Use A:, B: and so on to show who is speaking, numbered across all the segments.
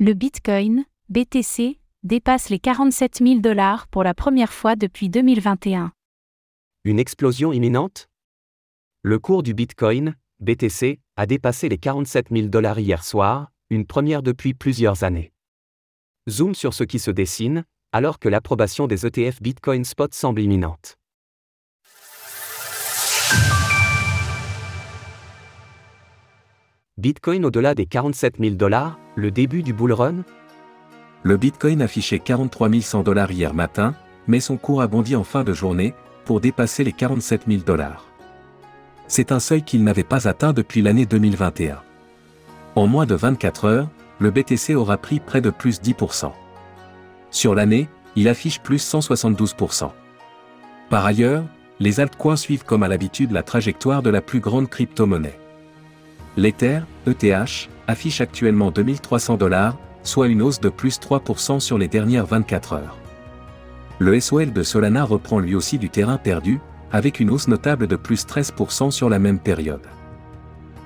A: Le Bitcoin, BTC, dépasse les 47 000 dollars pour la première fois depuis 2021.
B: Une explosion imminente? Le cours du Bitcoin, BTC, a dépassé les 47 000 dollars hier soir, une première depuis plusieurs années. Zoom sur ce qui se dessine, alors que l'approbation des ETF Bitcoin Spot semble imminente. Bitcoin au-delà des 47 000 dollars, le début du bull run?
C: Le Bitcoin affichait 43 100 dollars hier matin, mais son cours a bondi en fin de journée, pour dépasser les 47 000 dollars. C'est un seuil qu'il n'avait pas atteint depuis l'année 2021. En moins de 24 heures, le BTC aura pris près de plus 10%. Sur l'année, il affiche plus 172%. Par ailleurs, les altcoins suivent comme à l'habitude la trajectoire de la plus grande crypto-monnaie. L'Ether, ETH, affiche actuellement 2300 dollars, soit une hausse de plus 3% sur les dernières 24 heures. Le SOL de Solana reprend lui aussi du terrain perdu, avec une hausse notable de plus 13% sur la même période.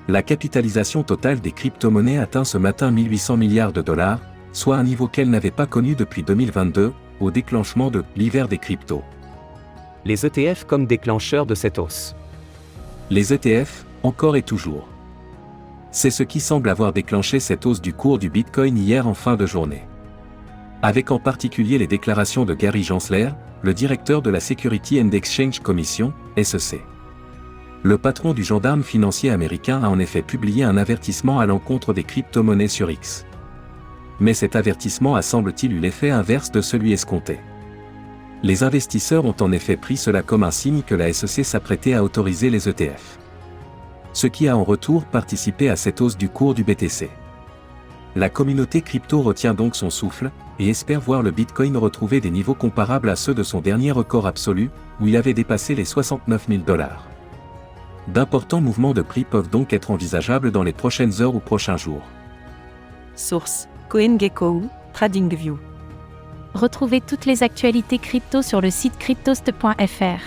C: La capitalisation totale des crypto-monnaies atteint ce matin 1800 milliards de dollars, soit un niveau qu'elle n'avait pas connu depuis 2022, au déclenchement de l'hiver des cryptos.
B: Les ETF comme déclencheurs de cette hausse.
C: Les ETF, encore et toujours. C'est ce qui semble avoir déclenché cette hausse du cours du Bitcoin hier en fin de journée. Avec en particulier les déclarations de Gary Gensler, le directeur de la Security and Exchange Commission, SEC. Le patron du gendarme financier américain a en effet publié un avertissement à l'encontre des crypto-monnaies sur X. Mais cet avertissement a semble-t-il eu l'effet inverse de celui escompté. Les investisseurs ont en effet pris cela comme un signe que la SEC s'apprêtait à autoriser les ETF ce qui a en retour participé à cette hausse du cours du BTC. La communauté crypto retient donc son souffle, et espère voir le Bitcoin retrouver des niveaux comparables à ceux de son dernier record absolu, où il avait dépassé les 69 000 dollars. D'importants mouvements de prix peuvent donc être envisageables dans les prochaines heures ou prochains jours.
D: Source CoinGecko TradingView.
A: Retrouvez toutes les actualités crypto sur le site cryptost.fr.